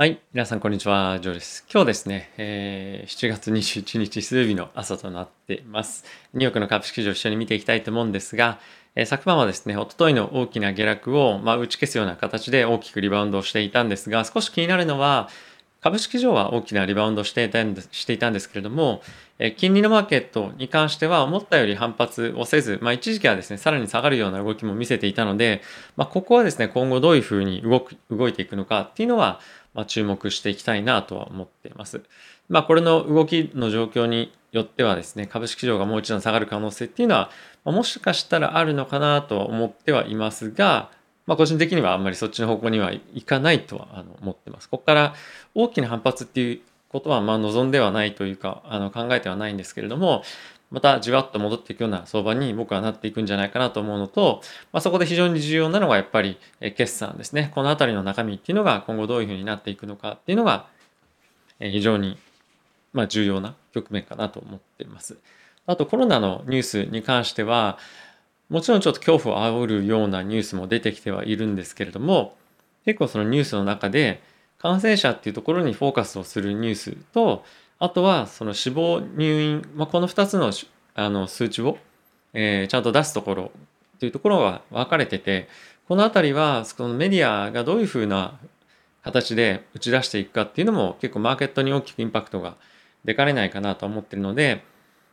はい。皆さん、こんにちは。ジョーです。今日ですね、えー、7月21日水曜日の朝となっています。ニューヨークの株式市場を一緒に見ていきたいと思うんですが、えー、昨晩はですね、おとといの大きな下落を、まあ、打ち消すような形で大きくリバウンドをしていたんですが、少し気になるのは、株式市場は大きなリバウンドしていたんですしていたんですけれども、え金利のマーケットに関しては思ったより反発をせず、まあ、一時期はですね、さらに下がるような動きも見せていたので、まあ、ここはですね、今後どういうふうに動く動いていくのかっていうのは、まあ、注目していきたいなとは思っています。まあ、これの動きの状況によってはですね、株式市場がもう一度下がる可能性っていうのは、まあ、もしかしたらあるのかなとは思ってはいますが、まあ、個人的にはあんまりそっちの方向にはいかないとはあの思ってます。ここから大きな反発っていうことはまあ望んではないというかあの考えてはないんですけれども、またじわっと戻っていくような相場に僕はなっていくんじゃないかなと思うのと、まあ、そこで非常に重要なのがやっぱり決算ですね。このあたりの中身っていうのが今後どういうふうになっていくのかっていうのが非常にまあ重要な局面かなと思っています。あとコロナのニュースに関しては、もちろんちょっと恐怖を煽るようなニュースも出てきてはいるんですけれども結構そのニュースの中で感染者っていうところにフォーカスをするニュースとあとはその死亡入院、まあ、この2つのあの数値を、えー、ちゃんと出すところというところは分かれててこの辺りはそのメディアがどういうふうな形で打ち出していくかっていうのも結構マーケットに大きくインパクトが出かねないかなと思ってるので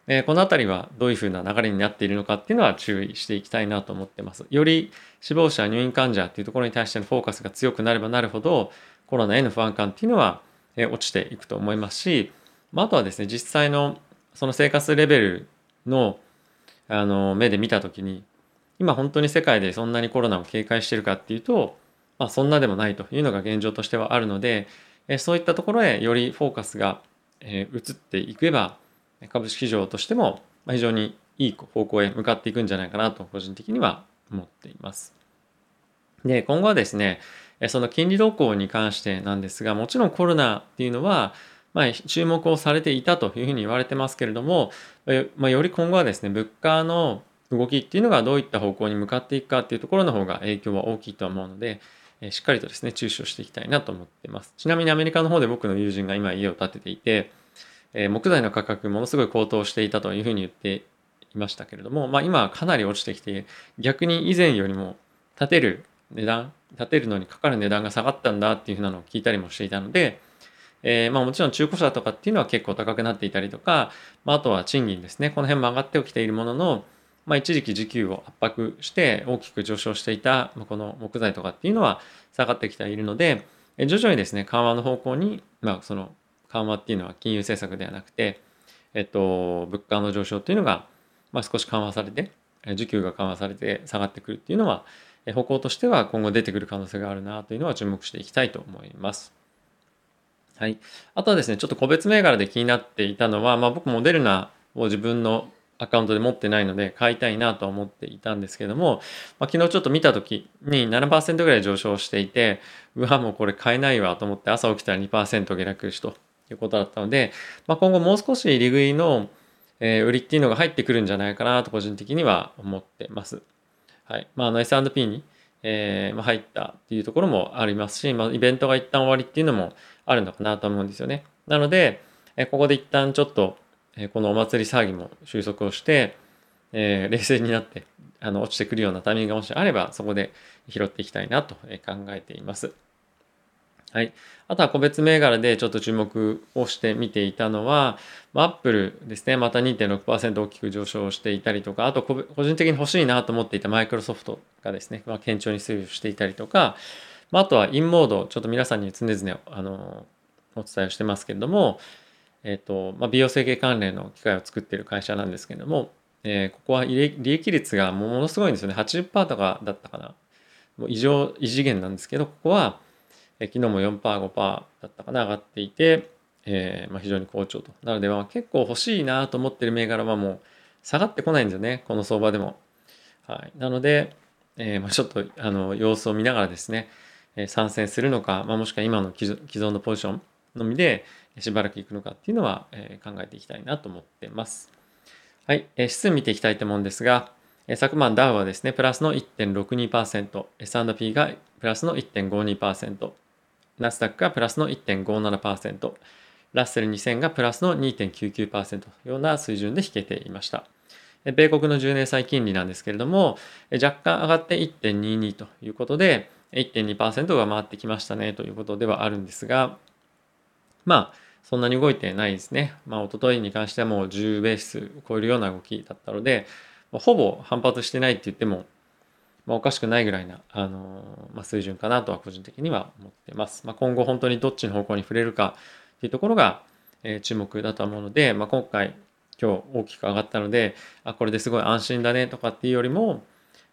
えこの辺りはどういうふうな流れになっているのかっていうのは注意していきたいなと思ってます。より死亡者、入院患者っていうところに対してのフォーカスが強くなればなるほど、コロナへの不安感っていうのは、え落ちていくと思いますし、まああとはですね、実際のその生活レベルのあの目で見た時に、今本当に世界でそんなにコロナを警戒してるかっていうと、まあ、そんなでもないというのが現状としてはあるので、えそういったところへよりフォーカスが、え移っていけば、株式市場としても非常にいい方向へ向かっていくんじゃないかなと個人的には思っています。で今後はですねその金利動向に関してなんですがもちろんコロナっていうのは、まあ、注目をされていたというふうに言われてますけれども、まあ、より今後はですね物価の動きっていうのがどういった方向に向かっていくかっていうところの方が影響は大きいと思うのでしっかりとですね注視をしていきたいなと思ってます。ちなみにアメリカの方で僕の友人が今家を建てていてえ木材の価格ものすごい高騰していたというふうに言っていましたけれども、まあ、今はかなり落ちてきて逆に以前よりも建てる値段建てるのにかかる値段が下がったんだっていうふうなのを聞いたりもしていたので、えー、まあもちろん中古車とかっていうのは結構高くなっていたりとか、まあ、あとは賃金ですねこの辺も上がってきているものの、まあ、一時期時給を圧迫して大きく上昇していたこの木材とかっていうのは下がってきているので徐々にですね緩和の方向に、まあ、その緩和っていうのは金融政策ではなくて、えっと、物価の上昇っていうのが、まあ、少し緩和されて需給が緩和されて下がってくるっていうのは方向としては今後出てくる可能性があるなというのは注目していきたいと思います。はい。あとはですね、ちょっと個別銘柄で気になっていたのは、まあ、僕モデルナを自分のアカウントで持ってないので買いたいなと思っていたんですけども、まあ、昨日ちょっと見た時に7%ぐらい上昇していてうわもうこれ買えないわと思って朝起きたら2%下落しということだったので、まあ、今後もう少し利食いの、えー、売りっていうのが入ってくるんじゃないかなと個人的には思ってます。はい。まあ、あの S&P に、えー、入ったっていうところもありますし、まあ、イベントが一旦終わりっていうのもあるのかなと思うんですよね。なので、え、ここで一旦ちょっと、え、このお祭り騒ぎも収束をして、えー、冷静になってあの落ちてくるようなタイミングがもしあればそこで拾っていきたいなと考えています。はい。あとは個別銘柄でちょっと注目をして見ていたのは、アップルですね、また2.6%大きく上昇していたりとか、あと個人的に欲しいなと思っていたマイクロソフトがですね、まあ、堅調に推移していたりとか、まあ、あとはインモード、ちょっと皆さんに常々あのお伝えをしてますけれども、えっ、と、まあ、美容整形関連の機械を作っている会社なんですけれども、えー、ここは利益率がものすごいんですよね。80%とかだったかな。もう異常、異次元なんですけど、ここは昨日も4%、5%だったかな、上がっていて、えー、まあ、非常に好調と。なので、まあ、結構欲しいなと思ってる銘柄はもう下がってこないんですよね、この相場でも。はい。なので、えー、まあ、ちょっとあの様子を見ながらですね、えー、参戦するのか、まあ、もしくは今の既存のポジションのみでしばらくいくのかっていうのは、えー、考えていきたいなと思ってます。はい。えー、指数見ていきたいと思うんですが、えー、昨晩ダウはですね、プラスの1.62%、S&P がプラスの1.52%、ナスダックがプラスの1.57%、ラッセル2000がプラスの2.99%というような水準で引けていました。米国の10年債金利なんですけれども、若干上がって1.22ということで、1.2%が回ってきましたねということではあるんですが、まあ、そんなに動いてないですね。まあ、一昨日に関してはもう10ベース超えるような動きだったので、ほぼ反発してないって言っても、まあ、おかしくないぐらいな、あのまあ、水準かなとは個人的には思ってます。まあ、今後本当にどっちの方向に触れるかっていうところが、えー、注目だと思うので、まあ、今回今日大きく上がったのであこれですごい安心だねとかっていうよりも、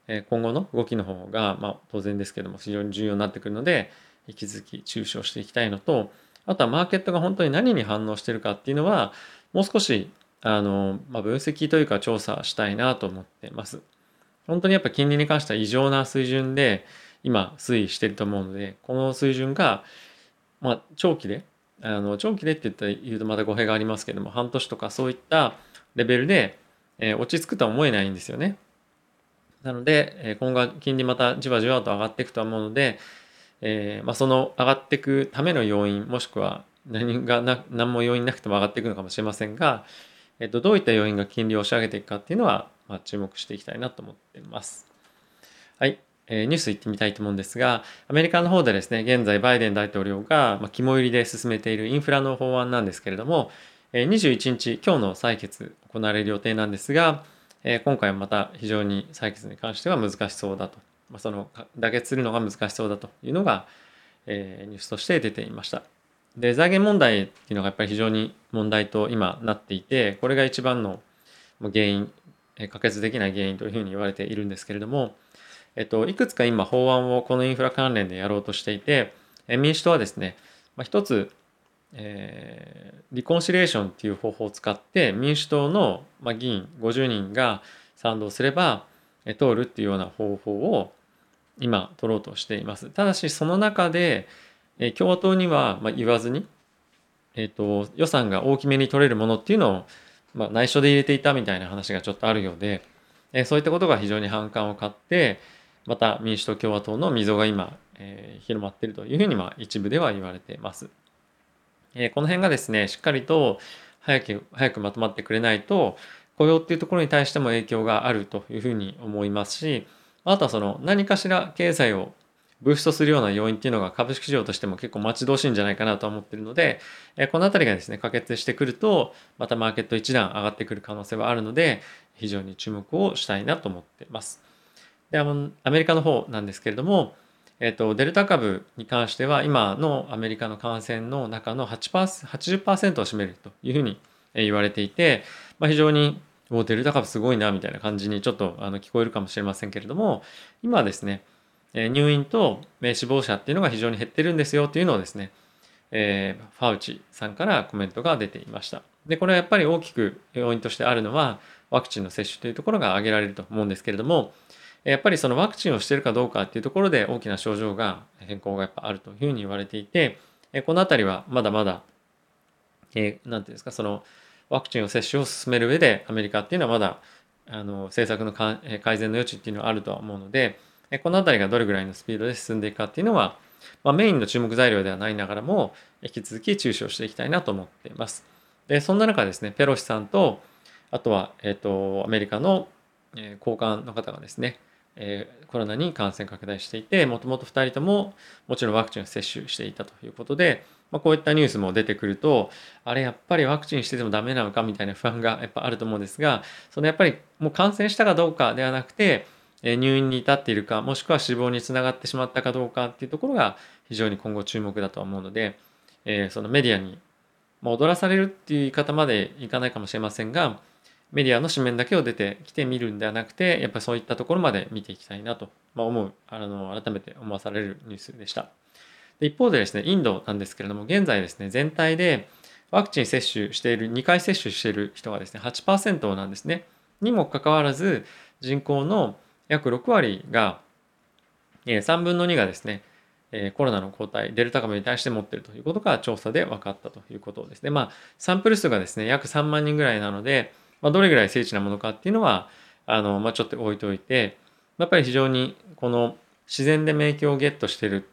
えー、今後の動きの方が、まあ、当然ですけども非常に重要になってくるので引き続き注視をしていきたいのとあとはマーケットが本当に何に反応してるかっていうのはもう少しあの、まあ、分析というか調査したいなと思ってます。本当にやっぱ金利に関しては異常な水準で今推移してると思うのでこの水準が、まあ、長期であの長期でって言ったら言うとまた語弊がありますけども半年とかそういったレベルで、えー、落ち着くとは思えないんですよね。なので、えー、今後金利またじわじわと上がっていくと思うので、えーまあ、その上がっていくための要因もしくは何がな何も要因なくても上がっていくのかもしれませんが、えー、とどういった要因が金利を押し上げていくかっていうのは、まあ、注目していきたいなと思っています。はい。えニュース行ってみたいと思うんですが、アメリカの方でですね、現在バイデン大統領が、まあ肝入りで進めているインフラの法案なんですけれども、え21日、今日の採決行われる予定なんですが、え今回はまた非常に採決に関しては難しそうだと、まあ、その妥結するのが難しそうだというのが、えニュースとして出ていました。で、財源問題っていうのがやっぱり非常に問題と今なっていて、これが一番の原因、可決できない原因というふうに言われているんですけれども、えっと、いくつか今法案をこのインフラ関連でやろうとしていて、民主党はですね、まあ、一つ、えー、リコンシレーションっていう方法を使って民主党の、まあ、議員50人が賛同すれば、え通るっていうような方法を今取ろうとしています。ただしその中で、え共和党には、まあ言わずに、えーと、予算が大きめに取れるものっていうのを、まあ、内緒で入れていたみたいな話がちょっとあるようで、えそういったことが非常に反感を買って、また民主党共和党の溝が今、えー、広まっているというふうに、まあ、一部では言われています。えー、この辺がですねしっかりと早く早くまとまってくれないと雇用っていうところに対しても影響があるというふうに思いますしあとはその何かしら経済をブーストするような要因っていうのが株式市場としても結構待ち遠しいんじゃないかなと思ってるので、えこの辺りがですね、可決してくると、またマーケット一段上がってくる可能性はあるので、非常に注目をしたいなと思ってます。でアメリカの方なんですけれども、えーと、デルタ株に関しては今のアメリカの感染の中の8% 80%を占めるというふうに言われていて、まあ、非常にデルタ株すごいなみたいな感じにちょっとあの聞こえるかもしれませんけれども今はですね入院と死亡者っていうのが非常に減ってるんですよっていうのをですね、えー、ファウチさんからコメントが出ていました。でこれはやっぱり大きく要因としてあるのはワクチンの接種というところが挙げられると思うんですけれどもやっぱりそのワクチンをしてるかどうかっていうところで大きな症状が変更がやっぱあるというふうに言われていてこの辺りはまだまだ何、えー、て言うんですかそのワクチンを接種を進める上でアメリカっていうのはまだあの政策の改善の余地っていうのはあるとは思うのでこの辺りがどれぐらいのスピードで進んでいくかっていうのは、まあ、メインの注目材料ではないながらも引き続き注視をしていきたいなと思っています。でそんな中ですねペロシさんとあとは、えーと、とアメリカの高官の方がですねえー、コロナに感染拡大していてもともと2人とももちろんワクチンを接種していたということで、まあ、こういったニュースも出てくるとあれやっぱりワクチンしててもダメなのかみたいな不安がやっぱあると思うんですがそのやっぱりもう感染したかどうかではなくて入院に至っているかもしくは死亡につながってしまったかどうかっていうところが非常に今後注目だとは思うので、えー、そのメディアに踊らされるっていう言い方までいかないかもしれませんがメディアの紙面だけを出てきて見るんではなくて、やっぱりそういったところまで見ていきたいなと、ま思う、あの、改めて思わされるニュースでした。で一方でですね、インドなんですけれども、現在ですね、全体でワクチン接種している、2回接種している人がですね、8%なんですね。にもかかわらず、人口の約6割が、え3分の2がですね、えコロナの抗体、デルタ株に対して持っているということが調査で分かったということですね。まあ、サンプル数がですね、約3万人ぐらいなので、まあ、どれぐらい精緻なものかっていうのはあの、まあ、ちょっと置いといてやっぱり非常にこの自然で免疫をゲットしている、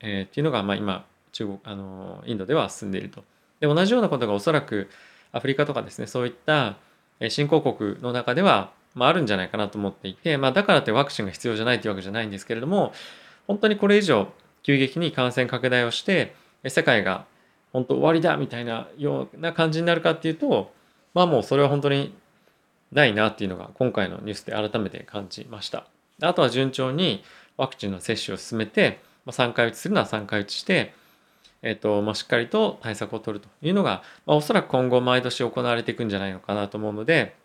えー、っていうのがまあ今中国あのインドでは進んでいると。で同じようなことがおそらくアフリカとかですねそういった新興国の中では、まあ、あるんじゃないかなと思っていて、まあ、だからってワクチンが必要じゃないというわけじゃないんですけれども本当にこれ以上急激に感染拡大をして世界が本当終わりだみたいなような感じになるかっていうとまあもうそれは本当にないなっていうのが今回のニュースで改めて感じました。あとは順調にワクチンの接種を進めて、まあ、3回打ちするのは3回打ちして、えっ、と、まあ、しっかりと対策を取るというのが、まあ、おそらく今後毎年行われていくんじゃないのかなと思うので、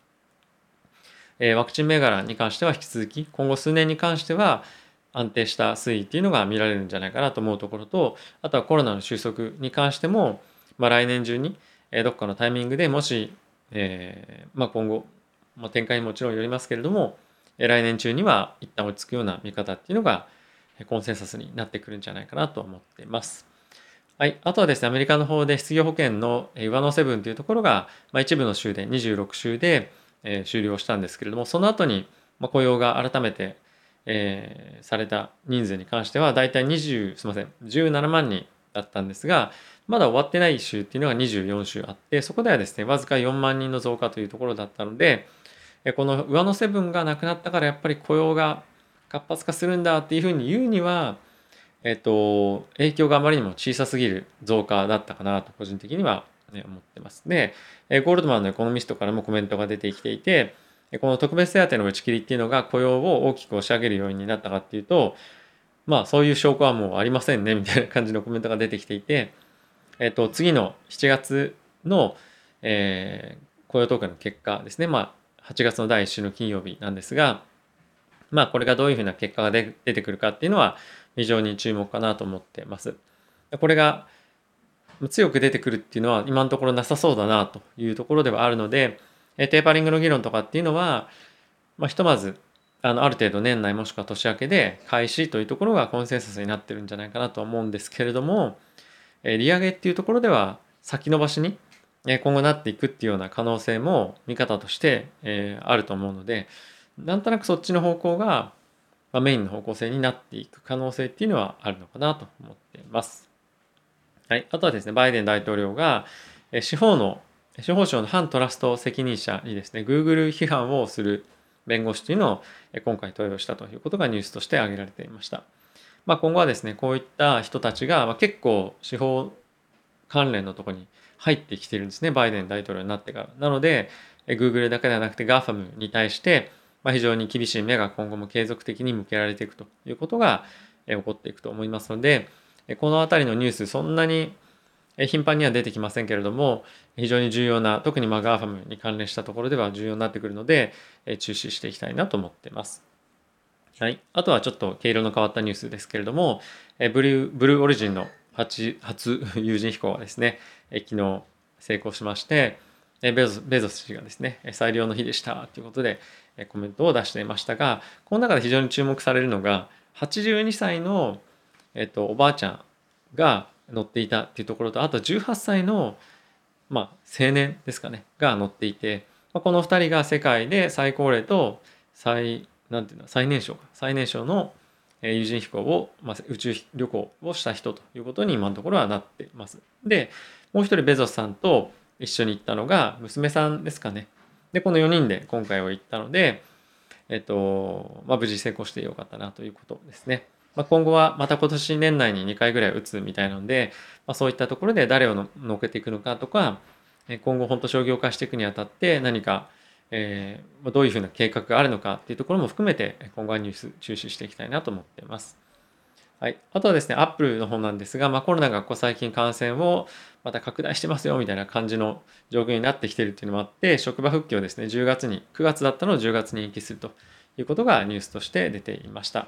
えー、ワクチン銘柄に関しては引き続き、今後数年に関しては安定した推移っていうのが見られるんじゃないかなと思うところと、あとはコロナの収束に関しても、まあ、来年中に、えー、どっかのタイミングでもし、えー、まあ、今後、まあ、展開にもちろんよりますけれども、来年中には一旦落ち着くような見方っていうのがコンセンサスになってくるんじゃないかなと思っています。はい。あとはですね、アメリカの方で失業保険の上乗せ分というところが、まあ、一部の州で26週で、え、終了したんですけれども、その後に、ま、雇用が改めて、え、された人数に関しては、だいたい20、すみません、17万人だったんですが、まだ終わってない週っていうのが24週あって、そこではですね、わずか4万人の増加というところだったので、この上乗せ分がなくなったからやっぱり雇用が活発化するんだっていうふうに言うには、えっと、影響があまりにも小さすぎる増加だったかなと個人的には、ね、思ってます。で、ゴールドマンのエコノミストからもコメントが出てきていて、この特別手当の打ち切りっていうのが雇用を大きく押し上げる要因になったかっていうと、まあそういう証拠はもうありませんねみたいな感じのコメントが出てきていて、えっと、次の7月の、えー、雇用統計の結果ですね、まあ8月の第1週の金曜日なんですが、まあこれがどういうふうな結果が出てくるかっていうのは非常に注目かなと思ってます。これが強く出てくるっていうのは今のところなさそうだなというところではあるので、えテーパリングの議論とかっていうのは、まあ、ひとまずあのある程度年内もしくは年明けで開始というところがコンセンサスになってるんじゃないかなと思うんですけれども、え利上げっていうところでは先延ばしに今後なっていくっていうような可能性も見方として、えあると思うのでなんとなくそっちの方向が、まメインの方向性になっていく可能性っていうのはあるのかなと思っています。はい、あとはですねバイデン大統領が司法の司法省の反トラスト責任者にですね Google 批判をする弁護士というのを今回登用したということがニュースとして挙げられていました。まあ、今後はですねこういった人たちが結構司法関連のところに入ってきてるんですねバイデン大統領になってから。なので Google だけではなくて GAFAM に対して、ま、非常に厳しい目が今後も継続的に向けられていくということが起こっていくと思いますのでこの辺りのニュースそんなに頻繁には出てきませんけれども非常に重要な特にまあ GAFAM に関連したところでは重要になってくるので注視していきたいなと思っています。はい、あとはちょっと毛色の変わったニュースですけれどもブルーブルーオリジンの初初有人飛行はですね昨日成功しましてベゾベゾス氏がですね最良の日でしたということでコメントを出していましたがこの中で非常に注目されるのが82歳の、えっと、おばあちゃんが乗っていたっていうところとあと18歳の、まあ、青年ですかねが乗っていて、まあ、この2人が世界で最高齢と最なんていうの最年少か最年少の有人飛行を、まあ、宇宙旅行をした人ということに今のところはなってます。でもう一人ベゾスさんと一緒に行ったのが娘さんですかね。でこの4人で今回は行ったので、えっとまあ、無事成功してよかったなということですね。まあ、今後はまた今年年内に2回ぐらい打つみたいなので、まあ、そういったところで誰を乗っけていくのかとか今後本当商業化していくにあたって何かえー、どういうふうな計画があるのかっていうところも含めて今後はニュース注視していきたいなと思っています。はい、あとはですね、アップルの方なんですが、まあ、コロナがここ最近感染をまた拡大してますよみたいな感じの状況になってきてるっていうのもあって、職場復帰をですね、10月に、9月だったのを10月に延期するということがニュースとして出ていました。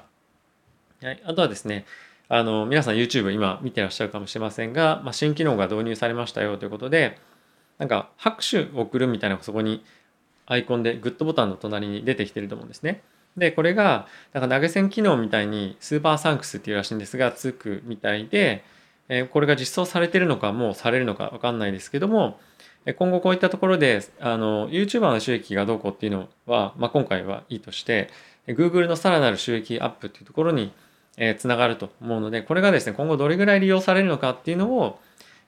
はい、あとはですね、あの皆さん YouTube 今見てらっしゃるかもしれませんが、まあ、新機能が導入されましたよということで、なんか拍手を送るみたいなそこにアイコンでグッドボタンの隣に出てきてると思うんですね。で、これが、なんか投げ銭機能みたいにスーパーサンクスっていうらしいんですが、つくみたいで、えこれが実装されてるのか、もうされるのかわかんないですけども、今後こういったところで、あの、YouTuber の収益がどうこうっていうのは、まあ、今回はいいとして、Google のさらなる収益アップっていうところにえー、つながると思うので、これがですね、今後どれぐらい利用されるのかっていうのを、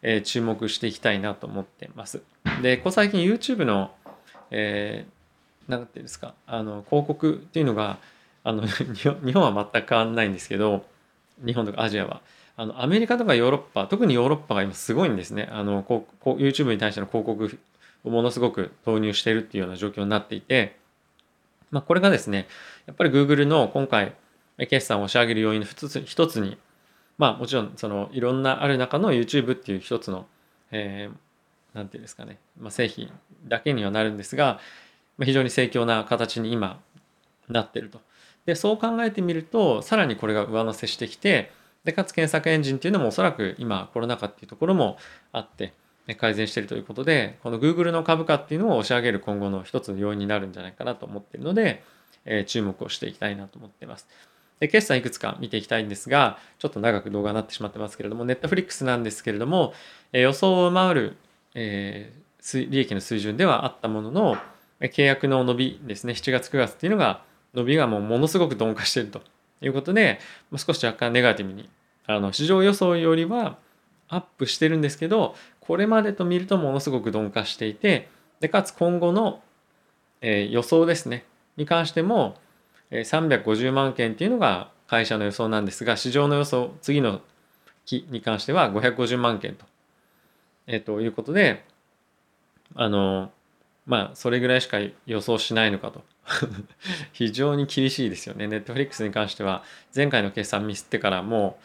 えー、注目していきたいなと思ってます。で、ここ最近 YouTube の、えー、なんていうんですか、あの、広告っていうのが、あの、日本は全く変わんないんですけど、日本とかアジアは。あの、アメリカとかヨーロッパ、特にヨーロッパが今すごいんですね。あの、こう、こう YouTube に対しての広告をものすごく投入しているっていうような状況になっていて、まあ、これがですね、やっぱり Google の今回、決算を仕上げる要因の一つ一つに、まあもちろんそのいろんなある中の YouTube っていう一つの、えー、なんていうんですかね、まあ、製品だけにはなるんですが、ま、非常に盛況な形に今なってると。で、そう考えてみると、さらにこれが上乗せしてきて、で、かつ検索エンジンっていうのもおそらく今コロナ禍っていうところもあって、改善しているということで、この Google の株価っていうのを押し上げる今後の一つの要因になるんじゃないかなと思っているので、えー、注目をしていきたいなと思ってます。で、決算いくつか見ていきたいんですが、ちょっと長く動画になってしまってますけれども、Netflix なんですけれども、え、予想を上回る、えー、利益の水準ではあったものの、契約の伸びですね、7月9月っていうのが、伸びがもうものすごく鈍化しているということで、少し若干ネガティブに、あの市場予想よりはアップしてるんですけど、これまでと見るとものすごく鈍化していて、でかつ今後の、えー、予想ですね、に関しても、350万件っていうのが会社の予想なんですが、市場の予想、次の期に関しては550万件と、えー、ということで、あの、まあ、それぐらいしか予想しないのかと。非常に厳しいですよね。ネットフリックスに関しては、前回の決算ミスってからも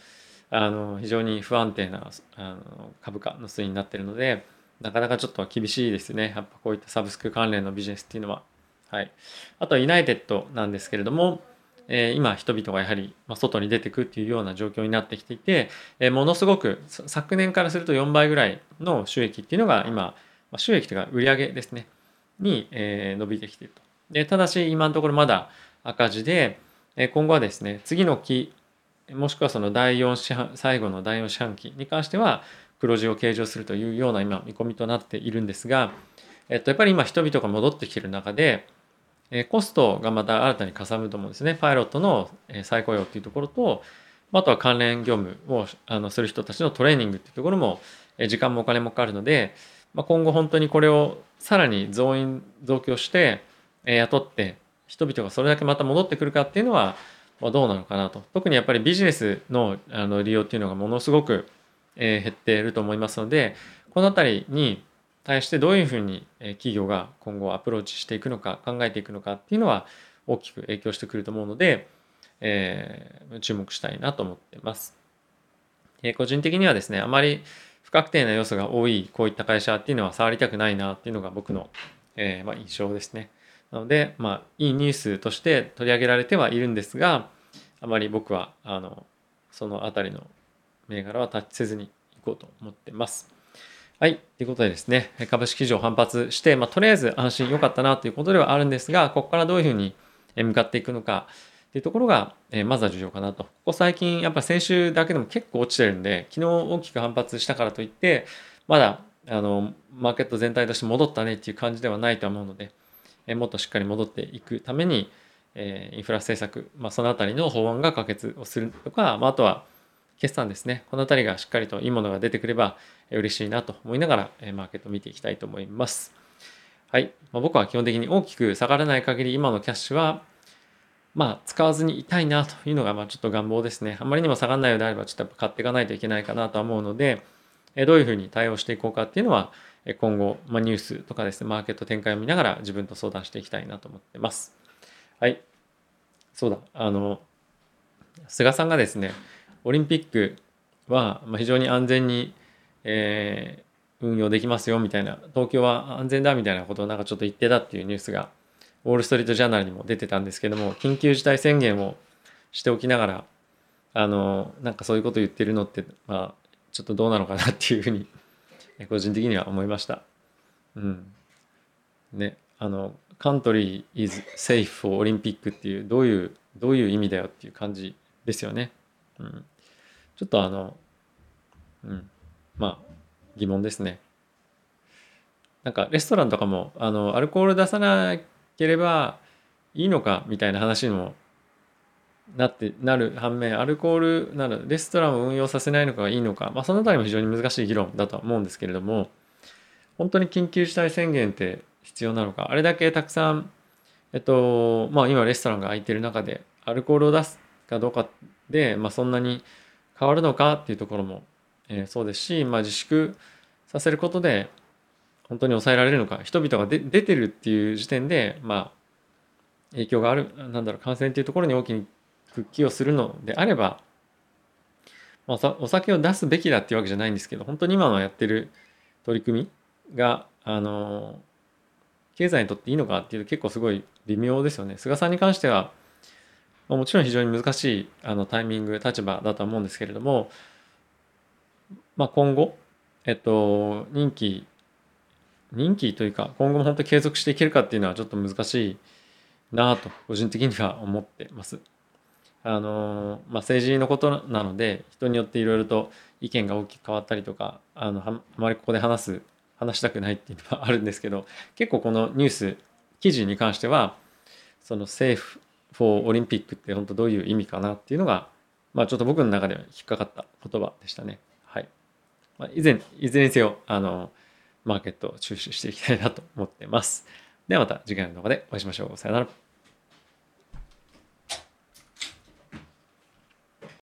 う、あの、非常に不安定なあの株価の推移になっているので、なかなかちょっと厳しいですね。やっぱこういったサブスク関連のビジネスっていうのは。はい、あとはユナイテッドなんですけれども、えー、今人々がやはり外に出てくっていうような状況になってきていて、えー、ものすごく昨年からすると4倍ぐらいの収益っていうのが今収益というか売上ですね。に、えー、伸びてきていると。でただし今のところまだ赤字で、え今後はですね次の期もしくはその第4四半最後の第4四半期に関しては黒字を計上するというような今見込みとなっているんですが、えっと、やっぱり今人々が戻ってきている中でえコストがまた新たにかさむと思うんですね。パイロットの再雇用っていうところと、あとは関連業務をあのする人たちのトレーニングっていうところも、時間もお金もかかるので、まあ、今後本当にこれをさらに増員、増強して、え雇って、人々がそれだけまた戻ってくるかっていうのは、ま、どうなのかなと。特にやっぱりビジネスのあの利用っていうのがものすごく、え減っていると思いますので、このあたりに対してどういうふうに企業が今後アプローチしていくのか考えていくのかっていうのは大きく影響してくると思うので、えー、注目したいなと思ってます。えー、個人的にはですねあまり不確定な要素が多いこういった会社っていうのは触りたくないなっていうのが僕の、えー、まあ、印象ですね。なので、まあ、いいニュースとして取り上げられてはいるんですがあまり僕はあのその辺りの銘柄はタッチせずにいこうと思ってます。はい。ということでですね、株式市場反発して、まあ、とりあえず安心良かったなということではあるんですが、ここからどういうふうに向かっていくのかっていうところが、えまずは重要かなと。ここ最近、やっぱ先週だけでも結構落ちてるんで、昨日大きく反発したからといって、まだ、あの、マーケット全体として戻ったねっていう感じではないと思うので、えもっとしっかり戻っていくために、えインフラ政策、まあ、そのあたりの法案が可決をするとか、まあ、あとは、決算ですね。このあたりがしっかりといいものが出てくれば嬉しいなと思いながら、マーケットを見ていきたいと思います。はい。まあ、僕は基本的に大きく下がらない限り今のキャッシュは、まあ、使わずにいたいなというのが、まあ、ちょっと願望ですね。あまりにも下がらないようであれば、ちょっとやっぱ買っていかないといけないかなとは思うので、どういうふうに対応していこうかっていうのは、今後、まあ、ニュースとかですね、マーケット展開を見ながら自分と相談していきたいなと思ってます。はい。そうだ、あの、菅さんがですね、オリンピックは非常に安全に、えー、運用できますよみたいな東京は安全だみたいなことをなんかちょっと言ってたっていうニュースがウォール・ストリート・ジャーナルにも出てたんですけども緊急事態宣言をしておきながらあのなんかそういうこと言ってるのってまあちょっとどうなのかなっていうふうに 個人的には思いました。うん。ね、あの、カントリー is safe for オリンピックっていうどういうどういう意味だよっていう感じですよね。うん。ちょっとあの、うん、まあ疑問ですね。なんかレストランとかもあのアルコール出さなければいいのかみたいな話にもなってなる反面アルコールなどレストランを運用させないのかがいいのか、まあ、その辺りも非常に難しい議論だとは思うんですけれども本当に緊急事態宣言って必要なのかあれだけたくさんえっとまあ今レストランが空いてる中でアルコールを出すかどうかで、まあ、そんなに変わるのかっていうところも、えー、そうですし、まあ、自粛させることで本当に抑えられるのか人々が出てるっていう時点でまあ影響があるなんだろう感染っていうところに大きに復帰をするのであれば、まあ、お酒を出すべきだっていうわけじゃないんですけど本当に今のやってる取り組みがあの経済にとっていいのかっていうと結構すごい微妙ですよね。菅さんに関しては、まあ、もちろん非常に難しいあのタイミング立場だとは思うんですけれども、まあ、今後、えっと、任期任期というか今後も本当継続していけるかっていうのはちょっと難しいなと個人的には思ってます。あのまあ、政治のことなので人によっていろいろと意見が大きく変わったりとかあのあまりここで話す話したくないっていうのはあるんですけど結構このニュース記事に関してはその政府フォーオリンピックって本当どういう意味かなっていうのが、まあ、ちょっと僕の中では引っかかった言葉でしたね。まあ、以前、いずれにせよ、あの、マーケットを注視していきたいなと思ってます。ではまた次回の動画でお会いしましょう。さよなら。